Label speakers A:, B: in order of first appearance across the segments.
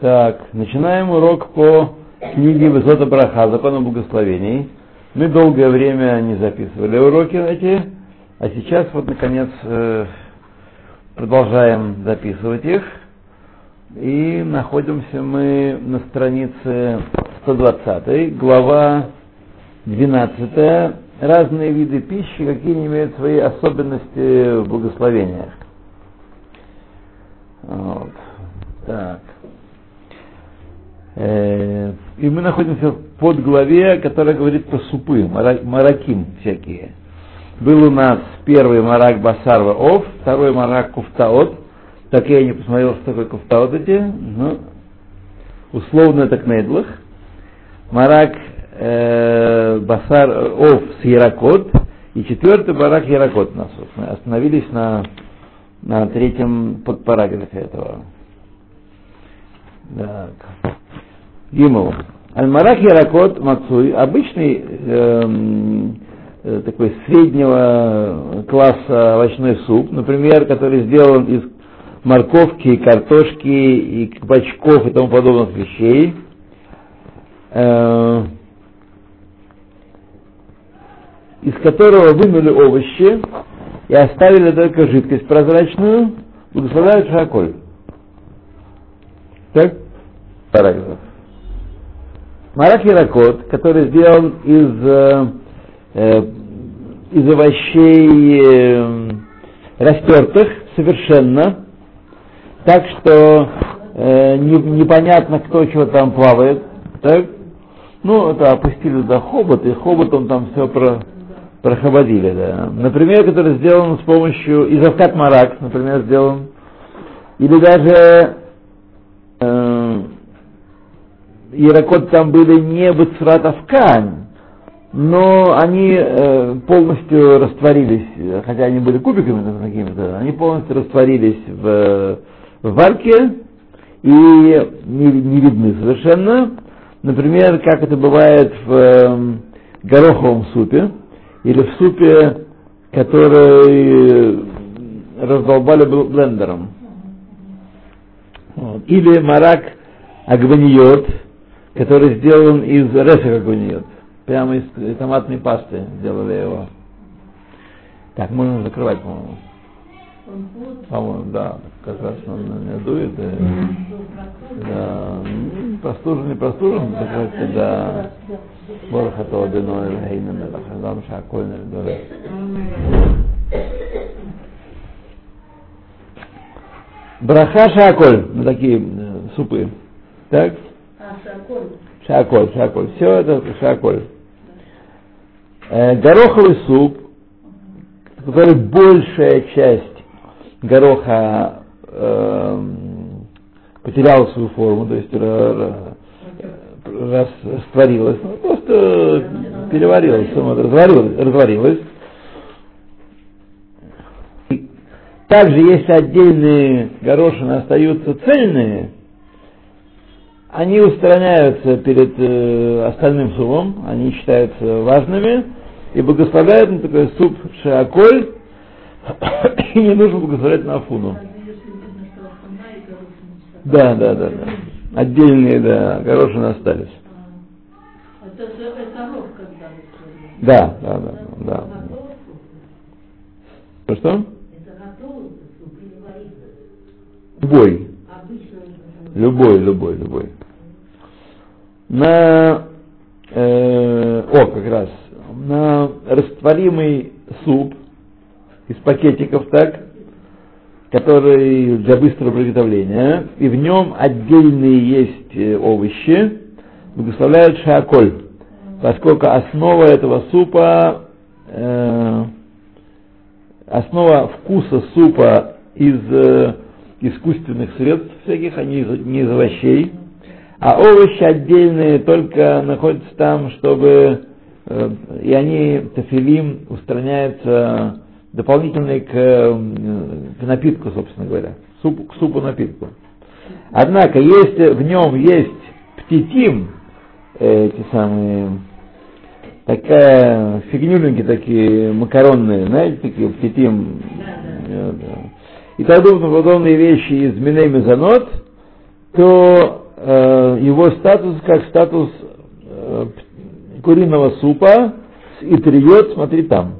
A: Так, начинаем урок по книге Высота Браха, закон о благословении. Мы долгое время не записывали уроки эти, а сейчас вот наконец э, продолжаем записывать их. И находимся мы на странице 120, глава 12. Разные виды пищи, какие имеют свои особенности в благословениях. Вот. Так. Э, и мы находимся под главе, которая говорит про супы, мараким всякие. Был у нас первый марак басарва ов, второй марак куфтаот. Так я не посмотрел, что такое куфтаот эти. Ну, условно это кнедлах. Марак э, басар ов с яракот. И четвертый барак яракот у нас. Мы остановились на, на третьем подпараграфе этого. Так. Гимл. Альмарах Яракот Мацуй, обычный эм, э, такой среднего класса овощной суп, например, который сделан из морковки, картошки и кабачков и тому подобных вещей. Э, из которого вынули овощи и оставили только жидкость прозрачную, благословляют шаколь. Так? Параграф. Марак Яракот, который сделан из, э, э, из овощей э, растертых совершенно, так что э, не, непонятно, кто чего там плавает. Так? Ну, это опустили до хобот, и хоботом там все про, прохободили. Да. Например, который сделан с помощью, из авкат марак, например, сделан, или даже э, Яракот там были не Бацрат Авкань, но они э, полностью растворились, хотя они были кубиками какими-то, они полностью растворились в, в варке и не, не видны совершенно. Например, как это бывает в э, гороховом супе или в супе, который раздолбали блендером. Вот. Или марак агваниот, который сделан из реса гуниот. Прямо из томатной пасты сделали его. Так, можно закрывать, по-моему. По-моему, да, как раз он меня дует. И, да, простужен, не простужен, закрывайте, да. Борха то дино или хейна мелахазам шаколь нельдоре. Браха шаколь, ну такие супы. Так? Шаколь, шаколь. Все это шаколь. Э, гороховый суп, который большая часть гороха э, потеряла свою форму, то есть рас, растворилась, ну, просто переварилась, разварилась, разварилась. Также, если отдельные горошины остаются цельные, они устраняются перед э, остальным супом, они считаются важными, и благословляют на такой суп шиаколь, и не нужно благословлять на афуну. Да, да, да, да. Отдельные, да, горошины остались. Да, да, да, да. Ну что? Любой. Любой, любой, любой на, э, о, как раз, на растворимый суп из пакетиков, так, который для быстрого приготовления, и в нем отдельные есть э, овощи, благословляют шаколь, поскольку основа этого супа, э, основа вкуса супа из э, искусственных средств всяких, они не из овощей, а овощи отдельные только находятся там, чтобы э, и они, тафилим, устраняются дополнительные к, э, к напитку, собственно говоря, суп, к супу напитку. Однако, если в нем есть птитим, эти самые, такая фигнюленькие такие макаронные, знаете, такие птитим, и тому подобные вещи из миней то э, его статус как статус э, куриного супа с итриот, смотри там.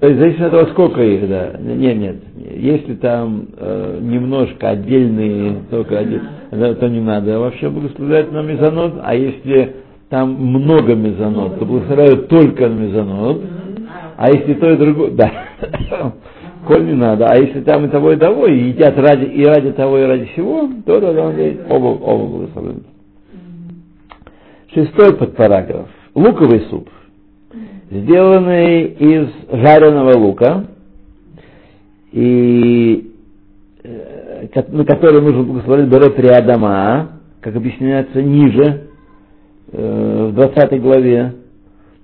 A: То есть зависит от того, сколько их, да. Нет, нет. Если там э, немножко отдельные, только один, то не надо вообще благословлять на мезонот, а если там много мезонот, то благословляют только на мезонот, а если то и другое, да, коль не надо, а если там и того, и того, и едят ради, и ради того, и ради всего, то тогда он говорит, оба, оба благословляют. Шестой подпараграф. Луковый суп сделанный из жареного лука, и э, на который нужно благословить Берет Риадама, как объясняется ниже, э, в 20 главе.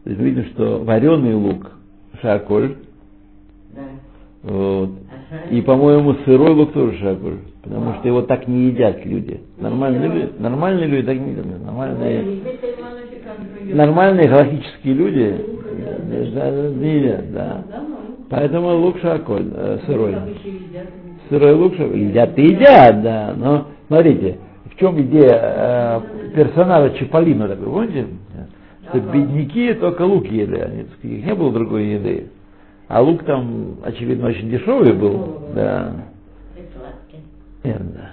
A: То есть видим, что вареный лук, шаколь. Вот, и, по-моему, сырой лук тоже шаколь, потому что его так не едят люди. Нормальные люди, нормальные люди так не едят. Нормальные, нормальные галактические люди не едят, да. Поэтому лук шаколь, э, сырой. Сырой лук шаколь. Едят и едят, да. Но смотрите, в чем идея э, персонажа Чаполина такой, помните? Что бедняки только лук ели, них не было другой еды. А лук там, очевидно, очень дешевый был, да. Нет, да.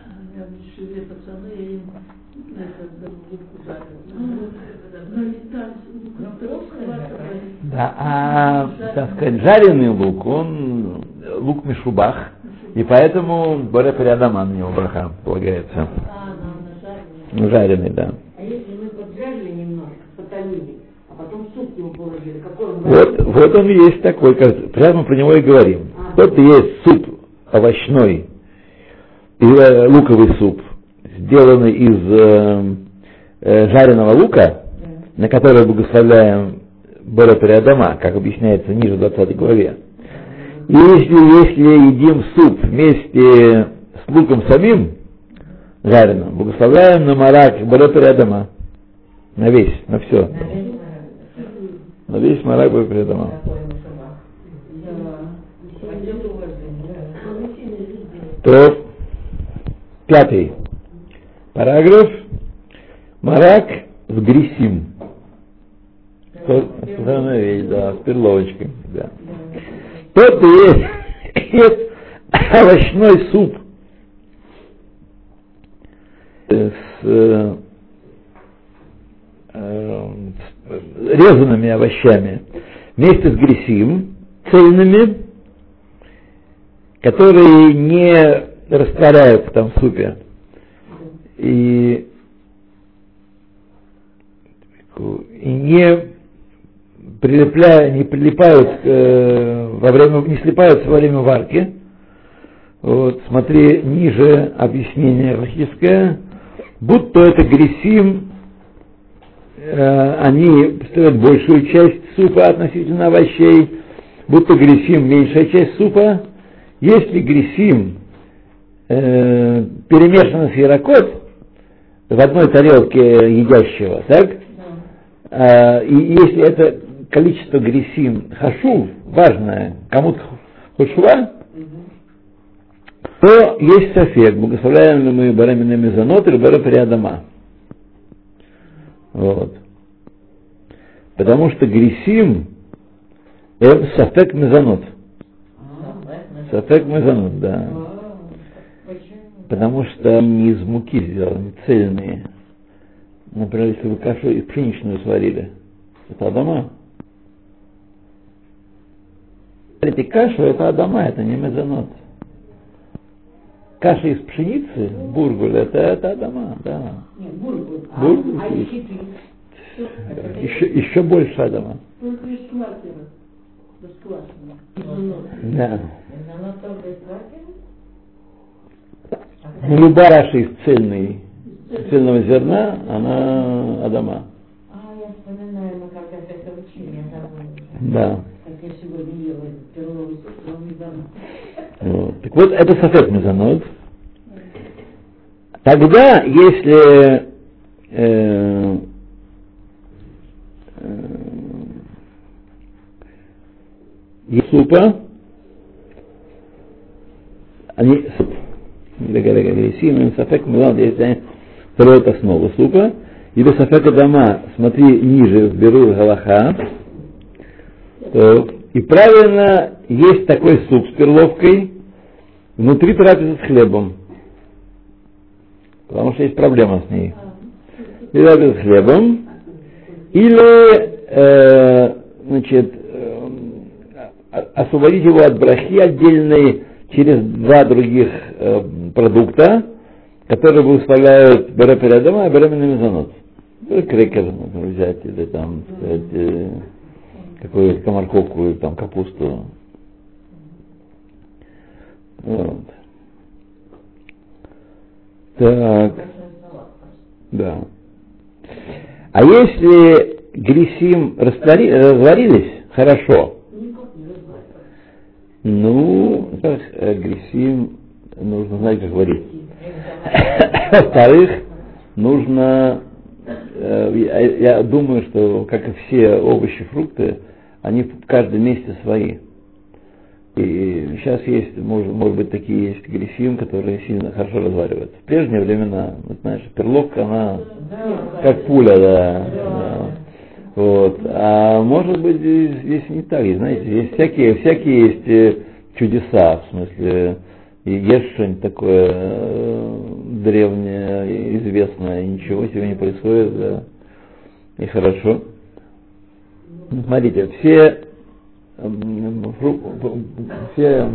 A: Да, а, так сказать, жареный лук, он лук мишубах, и поэтому Боре Париадама на него браха полагается. А, жареный, да. А если мы поджарили немножко, потомили, потом суп его положили, какой он Вот, вот он есть такой, как, прямо про него и говорим. А. Вот есть суп овощной, э, луковый суп, сделанный из э, э, жареного лука, на который благословляем Берепериадама, как объясняется ниже в 20 главе. И если, если едим суп вместе с луком самим, жареным, благословляем на марак Берепериадама, на весь, на все. На весь марак Берепериадама. То пятый параграф. Марак с грисим. Странная вещь, да, с перловочкой, да. Тот есть, есть овощной суп с, э, э, с резанными овощами вместе с гресим, цельными, которые не растворяются там в супе. И, и не прилепляя, не прилипают э, во время, не слипаются во время варки. Вот, смотри, ниже объяснение логическое. Будто это гресим, э, они представляют большую часть супа относительно овощей, будто гресим меньшая часть супа. Если гресим э, перемешан с ярокот в одной тарелке едящего, так? Э, и если это количество гресим хашув, важное, кому-то хушва, то есть софет, благословляем ли мы барамина мезонот или бара приадама. Вот. Потому что гресим это софек мезонот. Софек мезонот, да. Потому что не из муки сделаны, цельные. Например, если вы кашу из пшеничную сварили, это адама. Смотрите, кашу это Адама, это не мезонот. Каша из пшеницы, бургуль, это, это Адама, да. Нет, бургуль. бургуль а, а еще, еще больше Адама. Да. Ну, любая каша из цельной, цельного зерна, она Адама. А, я вспоминаю, мы когда-то это учили, Да я сегодня ела перловый Вот. Так вот, это софет мезонот. Тогда, если э, э, супа, они, грисим, сафек если они строят основу сука, или сафека дома, смотри ниже, беру галаха, то, и правильно есть такой суп с перловкой внутри трапезы с хлебом. Потому что есть проблема с ней. И трапеза с хлебом. Или, э, значит, э, освободить его от брахи отдельной через два других э, продукта, которые выставляют бере передома и бере мезонот. Крекер можно взять, или там, сказать, э, какую-то морковку, там капусту. Вот. Так. Да. А если грисим раствори, разварились, хорошо. Ну, э, грисим нужно знать, как варить. Во-вторых, нужно, э, я думаю, что, как и все овощи, фрукты, они в каждом месте свои. И сейчас есть, может, может быть, такие есть грифим, которые сильно хорошо развариваются. В прежние времена, вот, знаешь, перловка, она как пуля, да. да. Вот. А может быть, здесь, не так, знаете, есть всякие, всякие есть э, чудеса, в смысле, и есть что-нибудь такое э, древнее, известное, и ничего себе не происходит, да. И хорошо. Смотрите, все все,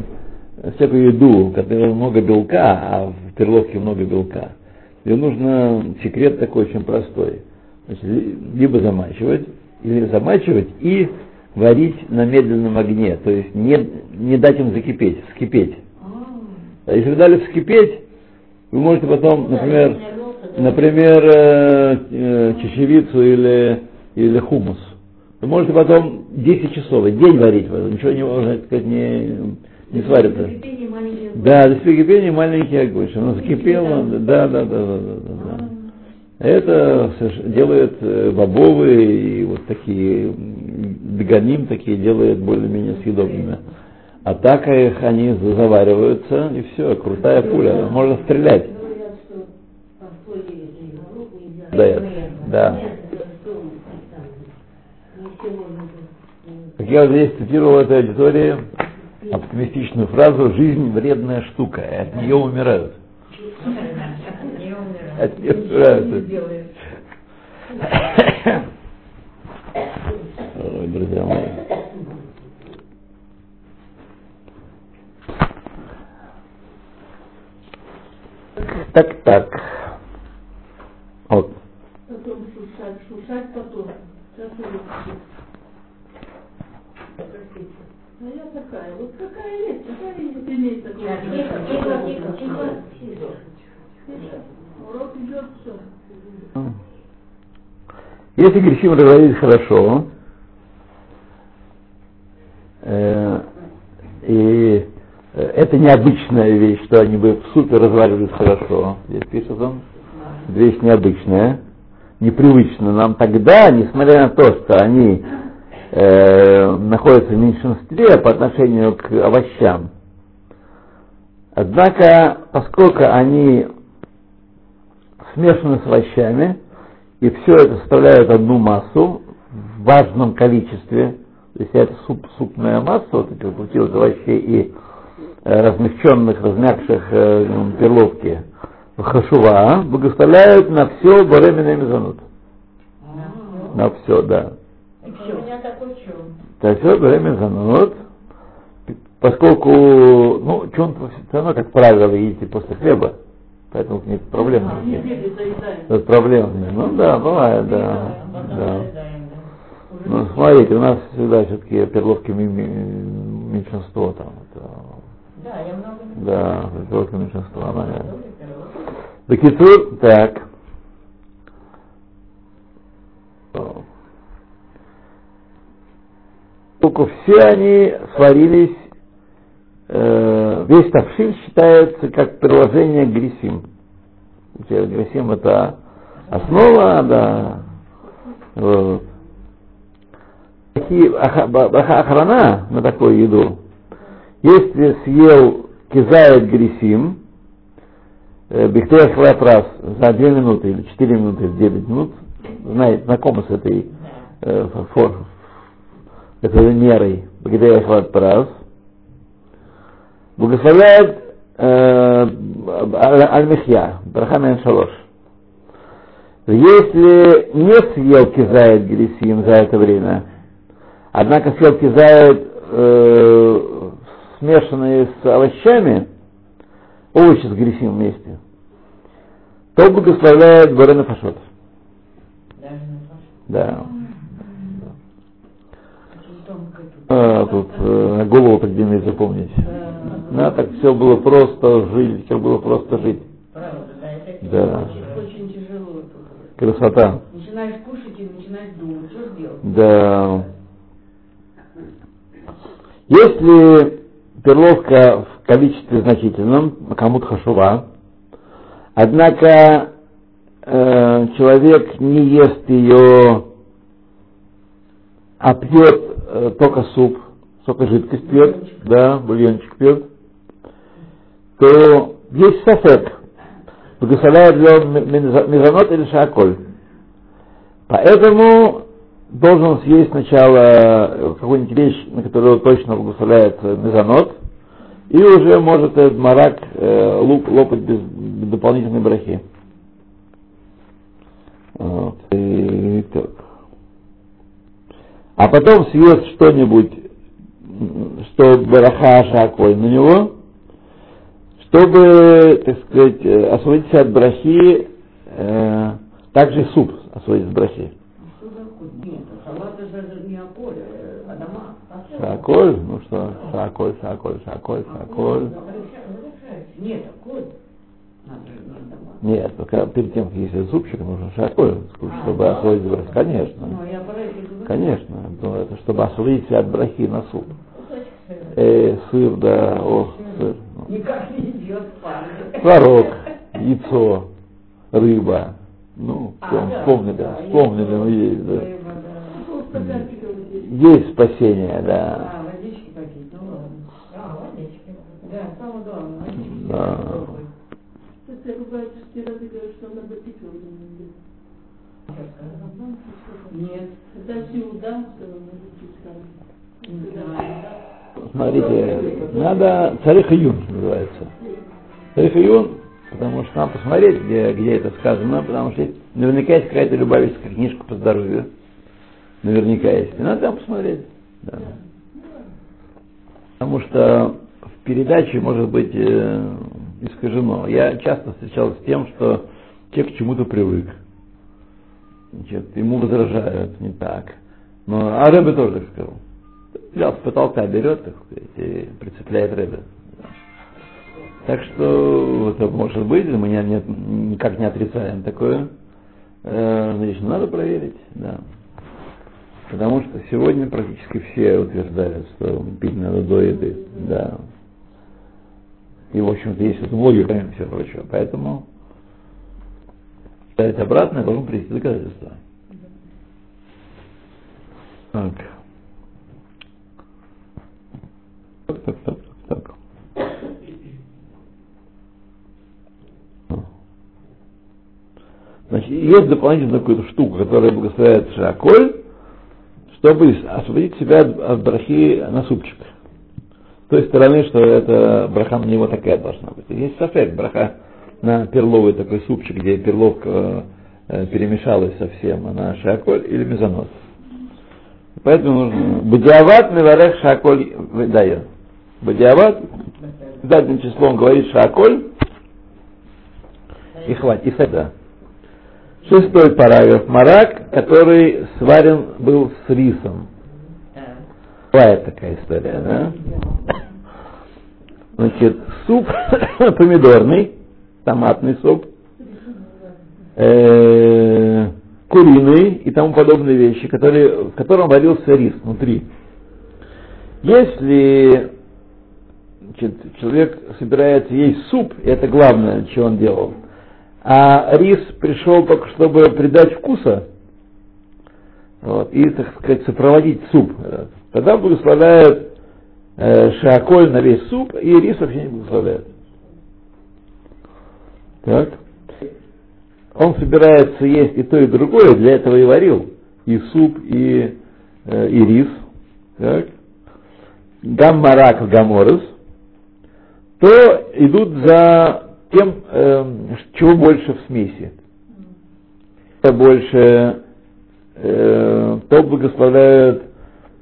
A: всякую еду, которая много белка, а в перловке много белка, ее нужно, секрет такой очень простой. Значит, либо замачивать, или замачивать и варить на медленном огне, то есть не, не дать им закипеть, вскипеть. А если вы дали вскипеть, вы можете потом, например, например, э, э, чечевицу или, или хумус вы можете потом 10 часов, день варить, ничего не можно сказать, не, не сварится. Да, до кипения маленький огонь. Оно закипело, да, да, да, да, да, да. Это делает э, бобовые и вот такие догоним такие делает более-менее съедобными. А так их они завариваются, и все, крутая пуля, можно стрелять. Да, да. Как я здесь цитировал этой аудитории оптимистичную фразу «Жизнь вредная штука, и от нее умирают». От нее умирают. Ой, друзья мои. Так, так. Вот. Потом шушать, шушать потом. Ну я такая, вот какая есть, какая есть, имеет такое. Тихо. Урок идет, все. Если грехим разводить хорошо, э, и э, это необычная вещь, что они бы в супе разваривались хорошо. Здесь пишет он. Вещь необычная, непривычная нам тогда, несмотря на то, что они э, находятся в меньшинстве по отношению к овощам. Однако, поскольку они смешаны с овощами, и все это составляет одну массу в важном количестве, то есть это суп, супная масса, вот эти вот из овощей и э, размягченных, размягших э, перловки, хашува, благословляют на все боремина и мезонут. На все, да. Так все время занот, поскольку, ну, что он все равно, как правило, едите после хлеба, поэтому нет проблем. А, нет проблем. Ну да, бывает, да. да. Ну, смотрите, у нас всегда все-таки перловки меньшинство там. Это, да, я много Да, перловки меньшинство, она. Бакитур, так. поскольку все они сварились, э, весь тавшин считается как приложение грисим. Грисим это основа, да. Вот. Охрана на такую еду, если съел кизает грисим, Бехтея Хлеб раз за 2 минуты или 4 минуты или 9 минут, знаете, знакомы с этой э, фор, этой мерой Бехтея Хлеб раз, благословляет э, Аль-Михья, Брахамин Шалош. Если не съел кизает Гересим за это время, однако съел кизает э, смешанные с овощами, овощи с Гересим вместе, то благословляет Борена Фашот. Да. А, тут э, голову поднимет запомнить. Да, так все было просто жить, все было просто жить.
B: Правда, да, это
A: Да.
B: очень тяжело.
A: Красота.
B: Начинаешь кушать и начинаешь думать, что сделать.
A: Да. Если перловка в количестве значительном, камут хашува, однако э, человек не ест ее, а пьет э, только суп, только жидкость пьет, да, бульончик пьет, то есть сафек, благословляет ли он мезонот или шаколь. Поэтому должен съесть сначала какую-нибудь вещь, на которую точно благословляет мезонот, и уже может этот марак э, луп, лопать без, дополнительной брахи. Вот. А потом съест что-нибудь, что браха шаколь на него, чтобы, так сказать, э, освободиться от брахи, э, также суп освободить от брахи.
B: Что такое? Нет, салат это же не аколь, а дома.
A: Шаколь, ну что, шаколь, шаколь, шаколь, шаколь.
B: Нет.
A: Нет, пока перед тем, как есть супчик, нужно шаколь, чтобы
B: А,
A: освободить брахи. Конечно,
B: Ну,
A: конечно, но это чтобы освободить себя от брахи на суп. Э, сыр, да, о, сыр. ну.
B: Никак не идет.
A: Творог, яйцо, рыба. Ну,
B: А, да,
A: вспомнили, вспомнили, мы есть, да. Есть спасение, да.
B: А, водички попить, ну ладно. А, водички. Да, самое главное, водички.
A: Да.
C: Это бывает, что разы говорят, что надо пить воду.
B: Нет,
C: Это сюда, что надо пить.
A: Смотрите, надо царих Июн называется. Царих Июн, потому что надо посмотреть, где, где это сказано, потому что наверняка есть какая-то любавическая книжка по здоровью. Наверняка есть. И надо там посмотреть. Да. Потому что в передаче может быть э, искажено. Я часто встречался с тем, что человек к чему-то привык. Значит, ему возражают не так. Но, а Рэбе тоже так сказал. Взял с потолка берет, так сказать, и прицепляет Рэбе. Так что это может быть, мы не, не- никак не отрицаем такое. Э, Значит, надо проверить, да. Потому что сегодня практически все утверждают, что пить надо до еды, да. И, в общем-то, есть это логика, и все прочее. Поэтому сказать обратно должен прийти доказательства. Так. Так, так, так, так, так. Значит, есть дополнительная какая-то штука, которая благословляет шаколь, чтобы освободить себя от, брахи на супчик. С той стороны, что это браха на него такая должна быть. Есть сафек, браха на перловый такой супчик, где перловка э, перемешалась совсем, она шаколь или мезонос. Поэтому нужно Бадиават меварех шаколь выдает. Бадиават задним числом говорит шаколь и хватит. И сада. Шестой параграф. Марак, который сварен был с рисом. Бывает такая история, да? Значит, суп помидорный, томатный суп, э, куриный и тому подобные вещи, которые, в котором варился рис внутри. Если значит, человек собирается есть суп, и это главное, что он делал, а рис пришел только чтобы придать вкуса, вот, и, так сказать, сопроводить суп. Тогда благословляют э, шиаколь на весь суп, и рис вообще не благословляют. Так. Он собирается есть и то, и другое, для этого и варил. И суп, и, э, и рис. Так. Гаммарак гаморос. То идут за тем, э, чего больше в смеси. Это больше, э, то благословляют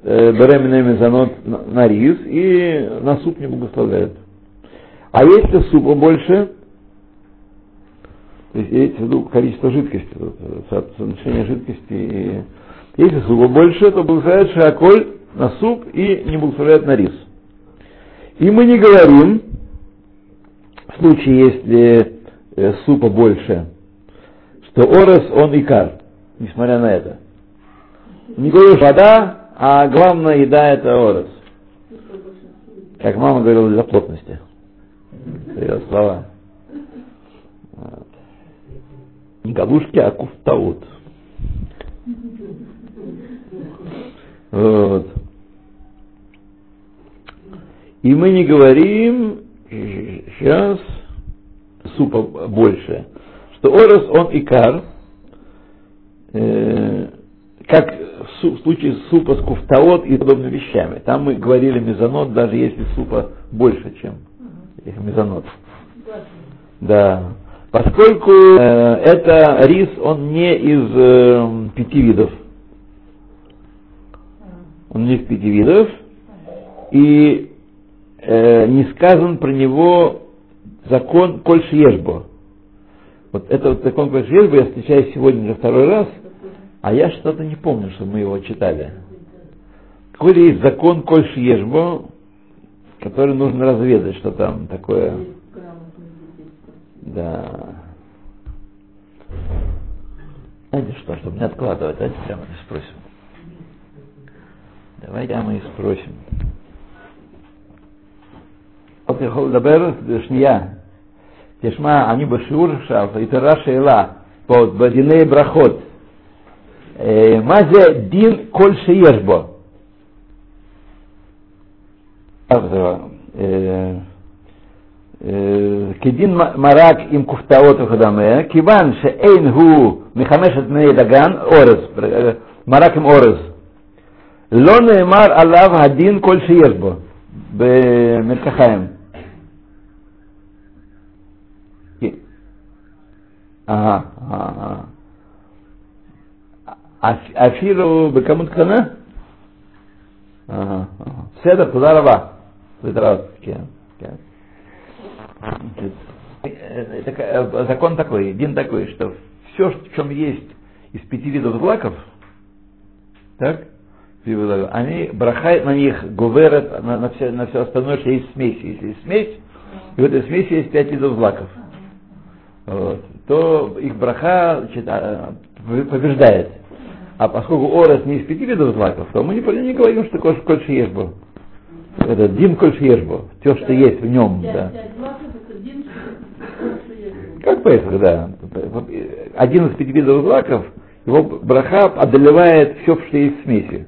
A: э, беременными занот на, на рис и на суп не благословляют. А если супа больше, то есть имеется в виду количество жидкости, вот, соотношение жидкости. И, если супа больше, то благословляют шиаколь на суп и не благословляют на рис. И мы не говорим, в случае, если э, супа больше, что орес он икар, несмотря на это. Не говорю, вода, а главная еда это орес. Как мама говорила для плотности. Ее слова. Не галушки, а куфтаут. Вот. И мы не говорим сейчас супа больше, что орос он икар, э, как в случае супа с куфтаот и подобными вещами. Там мы говорили мезонот, даже если супа больше, чем их мезонот. Да. Поскольку э, это рис, он не из э, пяти видов. Он не из пяти видов. И э, не сказан про него закон Коль Шиешбо. Вот это вот закон Коль Шиешбо я встречаю сегодня уже второй раз, а я что-то не помню, что мы его читали. Какой-то есть закон Коль Шиешбо, который нужно разведать, что там такое. Да. Знаете что, чтобы не откладывать, давайте прямо спросим. Давайте прямо и спросим. עוד יכול לדבר שנייה. תשמע, אני בשיעור עכשיו, התעוררה שאלה, פה בדיני ברכות. מה זה דין כל שיש בו? כדין מרק עם כופתאות וכדומה, כיוון שאין הוא מחמשת בני דגן, אורז, מרק עם אורז. לא נאמר עליו הדין כל שיש בו, במרקחיים. А, а, а. Афиру а Бекамут Кана? Ага, ага. Седа Пузарова. Э, э, закон такой, один такой, что все, в чем есть из пяти видов злаков, так, они брахают на них, гуверят на, на, все, на все остальное, что есть смесь. Если есть смесь, и в этой смеси есть пять видов злаков. Вот то их браха значит, побеждает. А поскольку орес не из пяти видов злаков, то мы не, не говорим, что такое кольши ешбо. Это дим кольши ешбо, все, что есть в нем. Да. Как Песах, да. Один из пяти видов злаков, его браха одолевает все, что есть в смеси.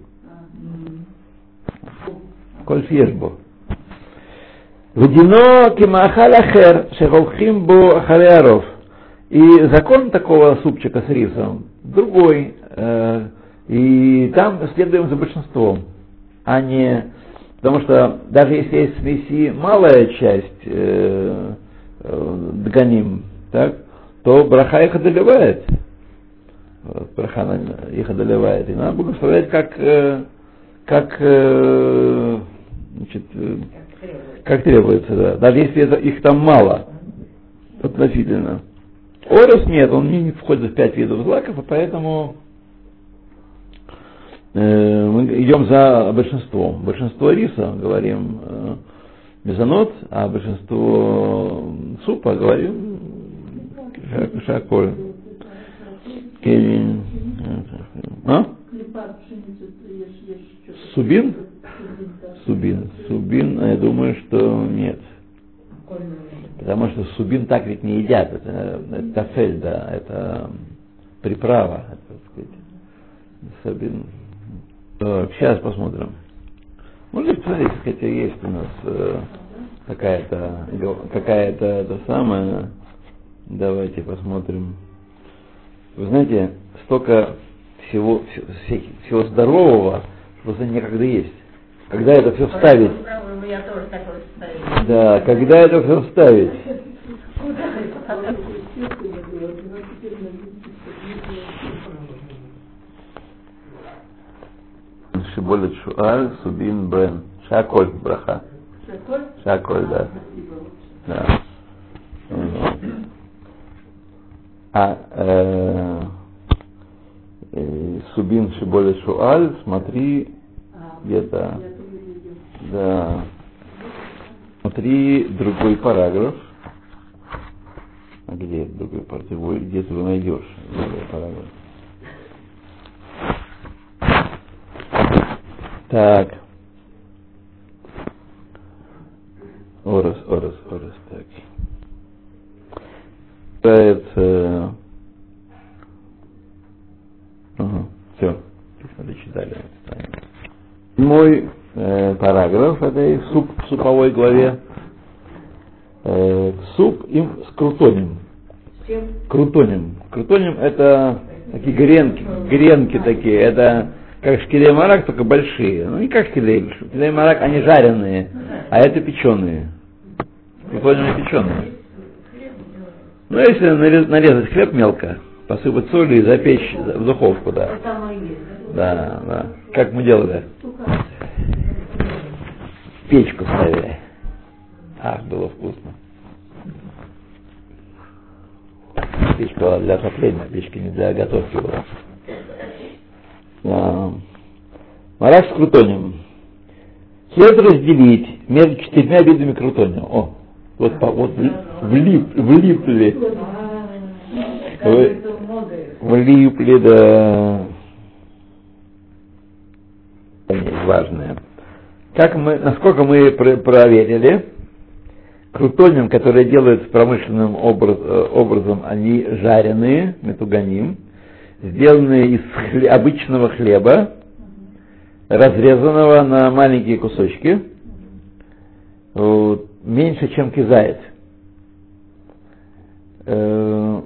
A: Кольши ешбо. Вдино кимахал ахер, шехолхим бо ахареаров. И закон такого супчика с рисом другой. Э, и там следуем за большинством, а не... Потому что даже если есть смеси малая часть э, э, дганим, так, то браха их одолевает. Браха их одолевает. И надо благословлять как, как, значит, как требуется, да. даже если это, их там мало относительно. Орос нет, он не входит в пять видов злаков, и поэтому э, мы идем за большинством. Большинство риса говорим э, мезонот, а большинство супа говорим шаколь. Кевин. А? Субин? Субин. Субин, я думаю, что нет. Потому что субин так ведь не едят, это, это тафель, да, это приправа. Это, сказать, субин. Так, сейчас посмотрим. Может быть, смотрите, хотя есть у нас э, какая-то какая-то это самая Давайте посмотрим. Вы знаете, столько всего, всего, всего здорового, что просто некогда есть. Когда это все вставить? Да, когда это все вставить? Шиболет Шуаль, Субин Бен. Шаколь, браха.
C: Шаколь?
A: Шаколь, да.
C: Спасибо.
A: да. А э, Субин Шиболет Шуаль, смотри,
C: А,
A: где-то, да. Смотри другой параграф. А где другой параграф? Где ты его найдешь? Другой параграф. Так. Орос, орос, орос, так. Это... Ага, все. Дочитали. Мой э, параграф этой суп, суповой главе. Э, суп им с крутонем.
B: Чем?
A: Крутонем. Крутонем это такие гренки, гренки такие. Это как шкилей марак, только большие. Ну не как шкилей. Шкилей марак, они жареные, а это печеные. Крутонем печеные. Ну если нарез- нарезать хлеб мелко, посыпать солью и запечь в духовку, да. Да, да. Как мы делали? Печку ставили. Ах, было вкусно. Печка была для отопления, печка не для готовки была. Да. С крутонем. Следует разделить между четырьмя видами крутония. О, вот, по- вот вли- влип, влипли, влипли, да. Они важные. Как мы, насколько мы пр- проверили, крутонием, которые делают промышленным образ- э, образом, они жареные, метуганим, сделанные из хле- обычного хлеба, разрезанного на маленькие кусочки, вот, меньше, чем кизает. Э,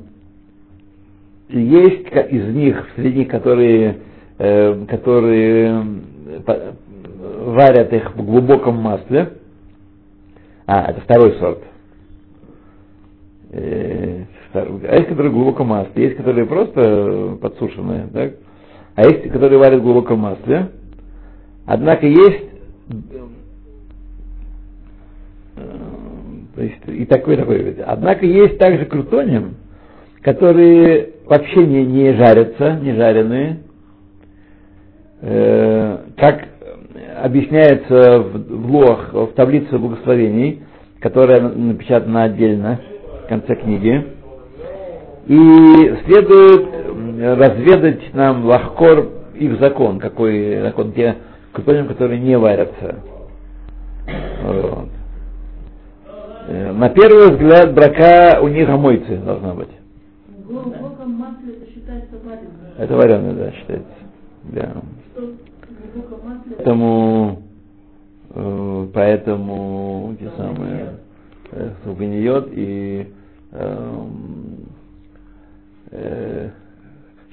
A: Есть из них, среди них, которые, э, которые варят их в глубоком масле. А, это второй сорт. Э, А есть, которые в глубоком масле, есть, которые просто подсушенные, так? А есть, которые варят в глубоком масле. Однако есть э, то есть и такой, и такой. Однако есть также крутониум, которые вообще не, не жарятся, не жареные, Э, как объясняется в, в лох, в таблице благословений, которая напечатана отдельно в конце книги. И следует разведать нам лахкор их закон, какой закон те крутониум, которые не варятся. Вот. Э, На первый взгляд брака у них омойцы должна быть.
C: В глубоком масле это считается вареным.
A: Это вареное, да, считается. Да. Поэтому, э, поэтому те самые э, сугниет и эм, э,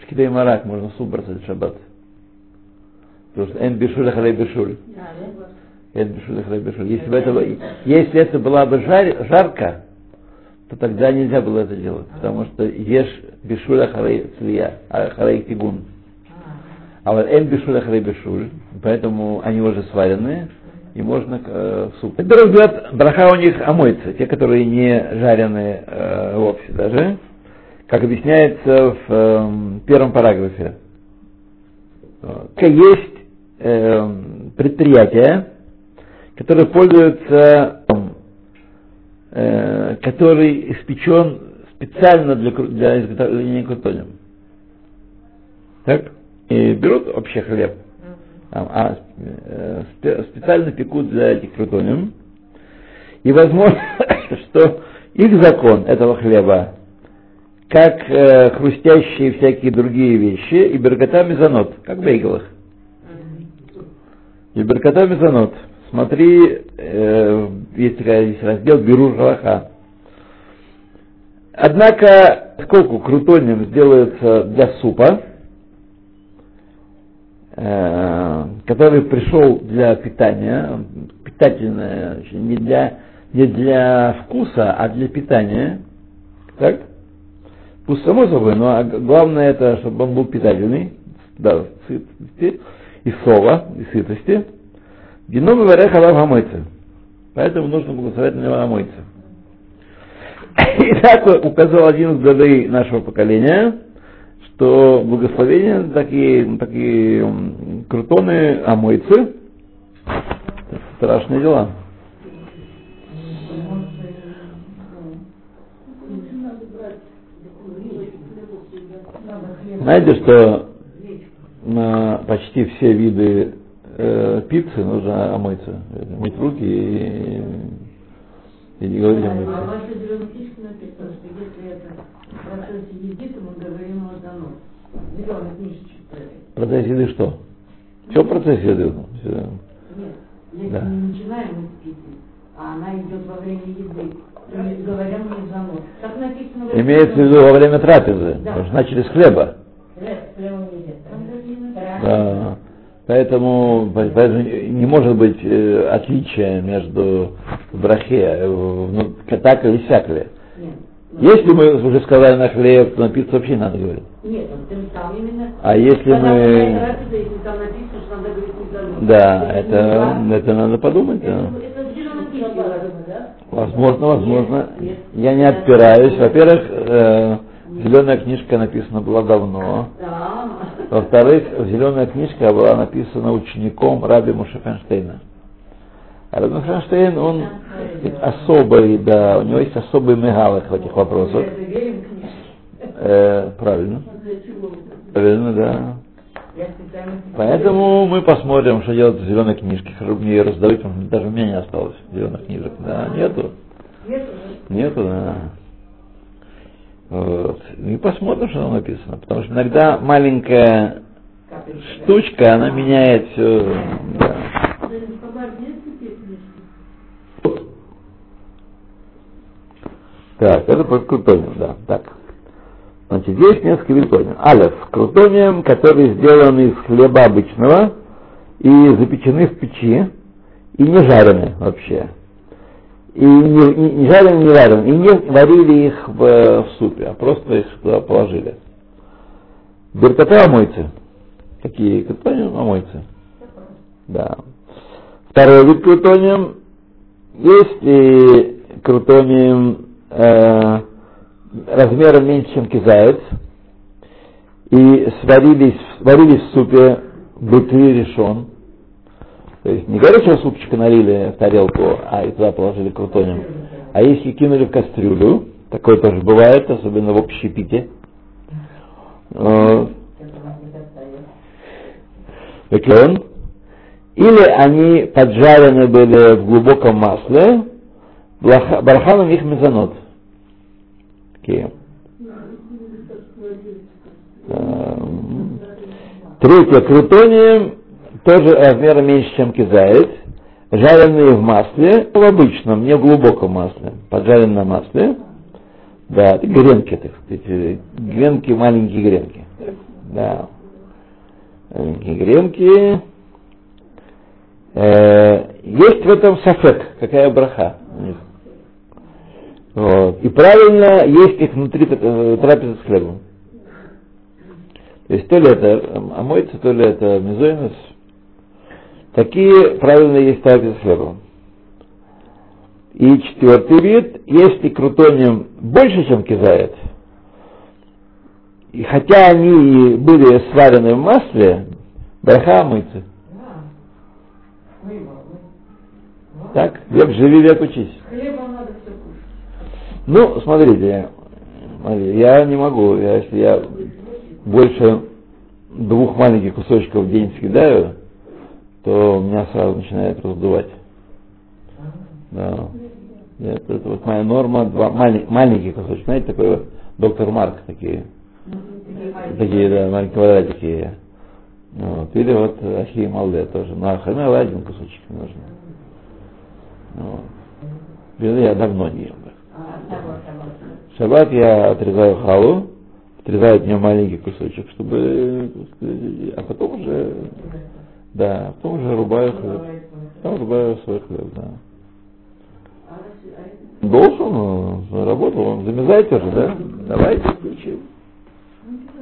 A: шкидей марак можно суп бросать в шаббат. Потому что эн бишуль халей бишуль. Эн бишуль халей бишуль. Если бы это, если это была бы жар- жарко, то тогда нельзя было это делать, потому что ешь бишуль халей цвия, а халей тигун. А вот эн бишуль ахрей бишуль, поэтому они уже сваренные, и можно э, в суп. Первый взгляд, браха у них омоется, те, которые не жареные э, вовсе даже, как объясняется в эм, первом параграфе. Есть эм, предприятия, которые пользуются, э, который испечен специально для, для изготовления крутонием. Так? И берут вообще хлеб, а, э, спе- специально пекут для этих крутониум. И возможно, что их закон этого хлеба, как э, хрустящие всякие другие вещи, и беркота мезонот, как в бейглах. И беркота мезонот. Смотри, э, есть, такая, есть раздел Бирур Галаха. Однако, поскольку крутонием сделается для супа, который пришел для питания, питательное, не для, не для вкуса, а для питания, так? Пусть само собой, но главное это, чтобы он был питательный, да, сытости, и сова, и сытости. Геном варех алав. Поэтому нужно благословить на него омыться. И так указал один из главей нашего поколения, что благословения такие, такие крутоны омойцы, страшные дела. Знаете, что на почти все виды э, пиццы нужно омыться, мыть руки и, и не говорить о
B: в процессе еды, то мы говорим о донос. Зеленая книжечка.
A: В процессе еды что? Все в процессе еды? Все.
B: Нет, если
A: Да.
B: мы начинаем из пиццы, а она идет во время еды, то мы говорим не занос. Так написано
A: Имеется в виду во время трапезы,
B: Да.
A: потому что начали с хлеба.
B: Хлеб, хлеба нельзя.
A: Да. Поэтому, поэтому не может быть э, отличия между брахе, э, в- ну, так или сяк ли.
B: Нет.
A: Если мы уже сказали на хлеб, то на пиццу вообще не надо говорить.
B: Нет, он там именно.
A: А если
B: Когда
A: мы-
B: бывает трапеза, если там написано, что надо говорить не занос.
A: Да, это, это надо подумать. да.
B: Это, да?
A: Возможно, возможно.
B: Нет, нет.
A: Я не отпираюсь. Во-первых, э, зеленая книжка написана была давно.
B: Да.
A: Во-вторых, зеленая книжка была написана учеником Раби Моше Фенштейна. А Раби Моше Фенштейн, он сказать, особый, да, у него есть особый мегалых в этих вопросах.
B: Книжке.
A: Э, правильно. Правильно, да. Поэтому мы посмотрим, что делать с зеленой книжкой. Хорошо мне ее раздавать, потому что даже у меня не осталось зеленых книжек. Да, нету.
B: Нет,
A: Нету, да. Вот. И посмотрим, что там написано. Потому что иногда маленькая штучка, она меняет все. Да.
C: Значит, Хабар есть такие книжки?
A: Так, это по крутониям, да. Так. Значит, есть несколько видов. Алеф. Крутонием, которые сделаны из хлеба обычного и запечены в печи, и не жарены вообще. И не, не, не жарены, не варены. И не варили их в, э, в супе, а просто их туда положили. Беркота омойцы. Какие крутонием омойцы? Да. Второй вид крутонием. Есть и крутонием э, размером меньше, чем кизаец, и сварились, варились в супе бутри решен. То есть не горячего супчика налили в тарелку, а и туда положили крутонием. А если кинули в кастрюлю, такое тоже бывает, особенно в общепите, э, Эклон. Или они поджарены были в глубоком масле, барханом их мезонот. Такие. Эм, Третье, крутонием, тоже размером меньше, чем кизаец, жареные в масле, в обычном, не в глубоком масле, поджарены на масле. Да, гренки, так сказать, гренки, маленькие гренки. Да. Маленькие гренки. Э, есть в этом сафек, какая браха у них. Вот. И правильно есть их внутри э, трапезы с хлебом. То есть то ли это омоется, то ли это мезойнос. Такие правильно есть трапезы с хлебом. И четвертый вид, если крутонием больше, чем кизает, и хотя они и были сварены в масле, браха омыться. Так, век живи, век учись. Ну, смотрите, смотри, я не могу, я, если я больше двух маленьких кусочков в день съедаю, то меня сразу начинает раздувать. Да. Это, это вот моя норма, два малень- маленькие кусочки, знаете, такой вот доктор Марк такие, такие, да, маленькие квадратики. Вот. Или вот Ахи Малде тоже. Ну, а Хамел один кусочек нужно. Вот. Я давно не ем.
B: А, того.
A: шаббат я отрезаю халу, отрезаю от нее маленький кусочек, чтобы, а потом уже, да, потом уже рубаю хлеб. Потом рубаю свой хлеб, да.
B: А а
A: Должен, работал, он замязайте же, да? Давайте включим.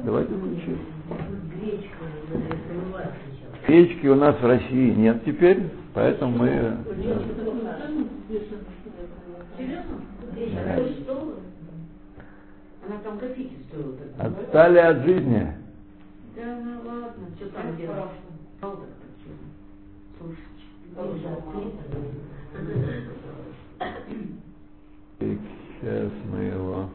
A: Давайте включим. Печки у нас в России нет теперь, поэтому мы... да.
B: Серьезно? Гречка
A: Да.
B: такой стоила? Она там копейки да?
A: Отстали от жизни.
B: Да ну ладно, что там делать?
A: Сейчас мы его...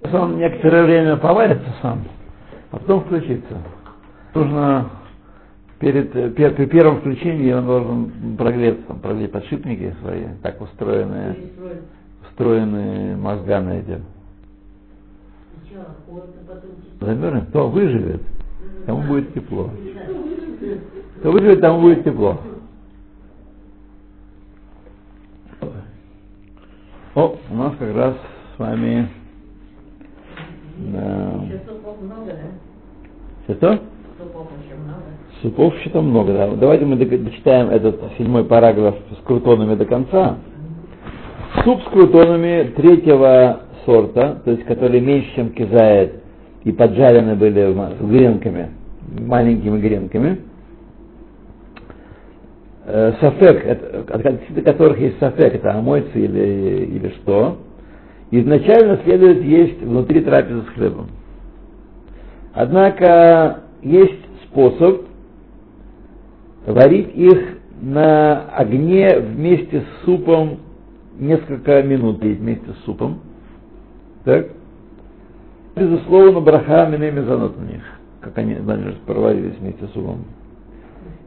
A: Сейчас он некоторое время поварится сам, а потом включится. Нужно перед, э, пер- при первом включении он должен прогреться, прогреть подшипники свои, так устроенные, устроены мозгами эти. Замерзнет, кто выживет, тому будет тепло. Кто выживет, тому будет тепло. О, у нас как раз с вами... Да.
B: Супов много, да?
A: Что?
B: Супов еще много.
A: Супов что-то много, да. Давайте мы дочитаем этот седьмой параграф с крутонами до конца. Суп с крутонами третьего сорта, то есть который меньше, чем кизает, и поджарены были с гренками, маленькими гренками. Э, Сафек, от которых есть сафек, это омойцы или, или что, изначально следует есть внутри трапезы с хлебом. Однако есть способ варить их на огне вместе с супом несколько минут есть вместе с супом. Так? Безусловно, браха мине мезонот на них, как они значит, проварились вместе с супом.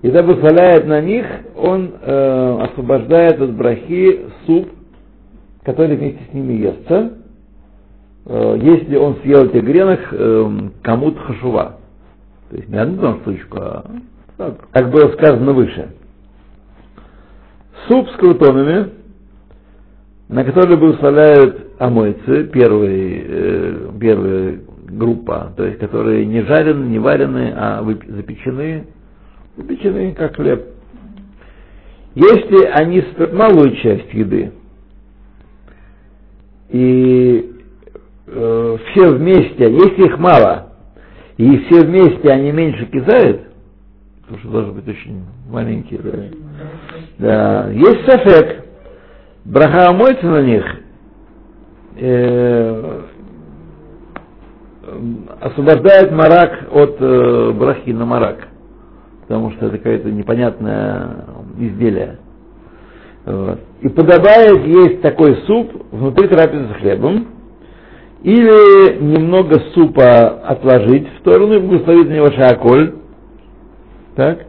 A: И когда благословляет на них, он э, освобождает от брахи суп, который вместе с ними естся, э, если он съел этих гренок э, кому-то хашува. То есть не одну штучку, а так, как было сказано выше. Суп с крутонами, на который благословляют амойцы, первый, э, первая группа, то есть которые не жарены, не варены, а выпе- запечены, запечены как хлеб. Если они малую часть еды, и э, все вместе, если их мало, и все вместе они меньше кидают, потому что должны быть очень маленькие, да, да. есть сафек, браха моется на них, э, освобождает марак от э, брахи на марак, потому что это какое-то непонятное изделие. Вот. И подобает есть такой суп внутри трапезы с хлебом, или немного супа отложить в сторону и благословить на него шаколь, так,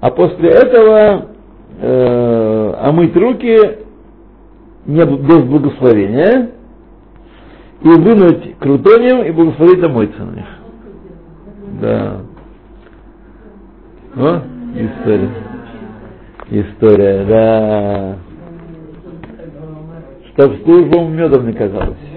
A: а после этого э, омыть руки не, без благословения и вынуть крутонием и благословить омыться на них. Да. О, история. История, да. Чтоб службам медом не казалось.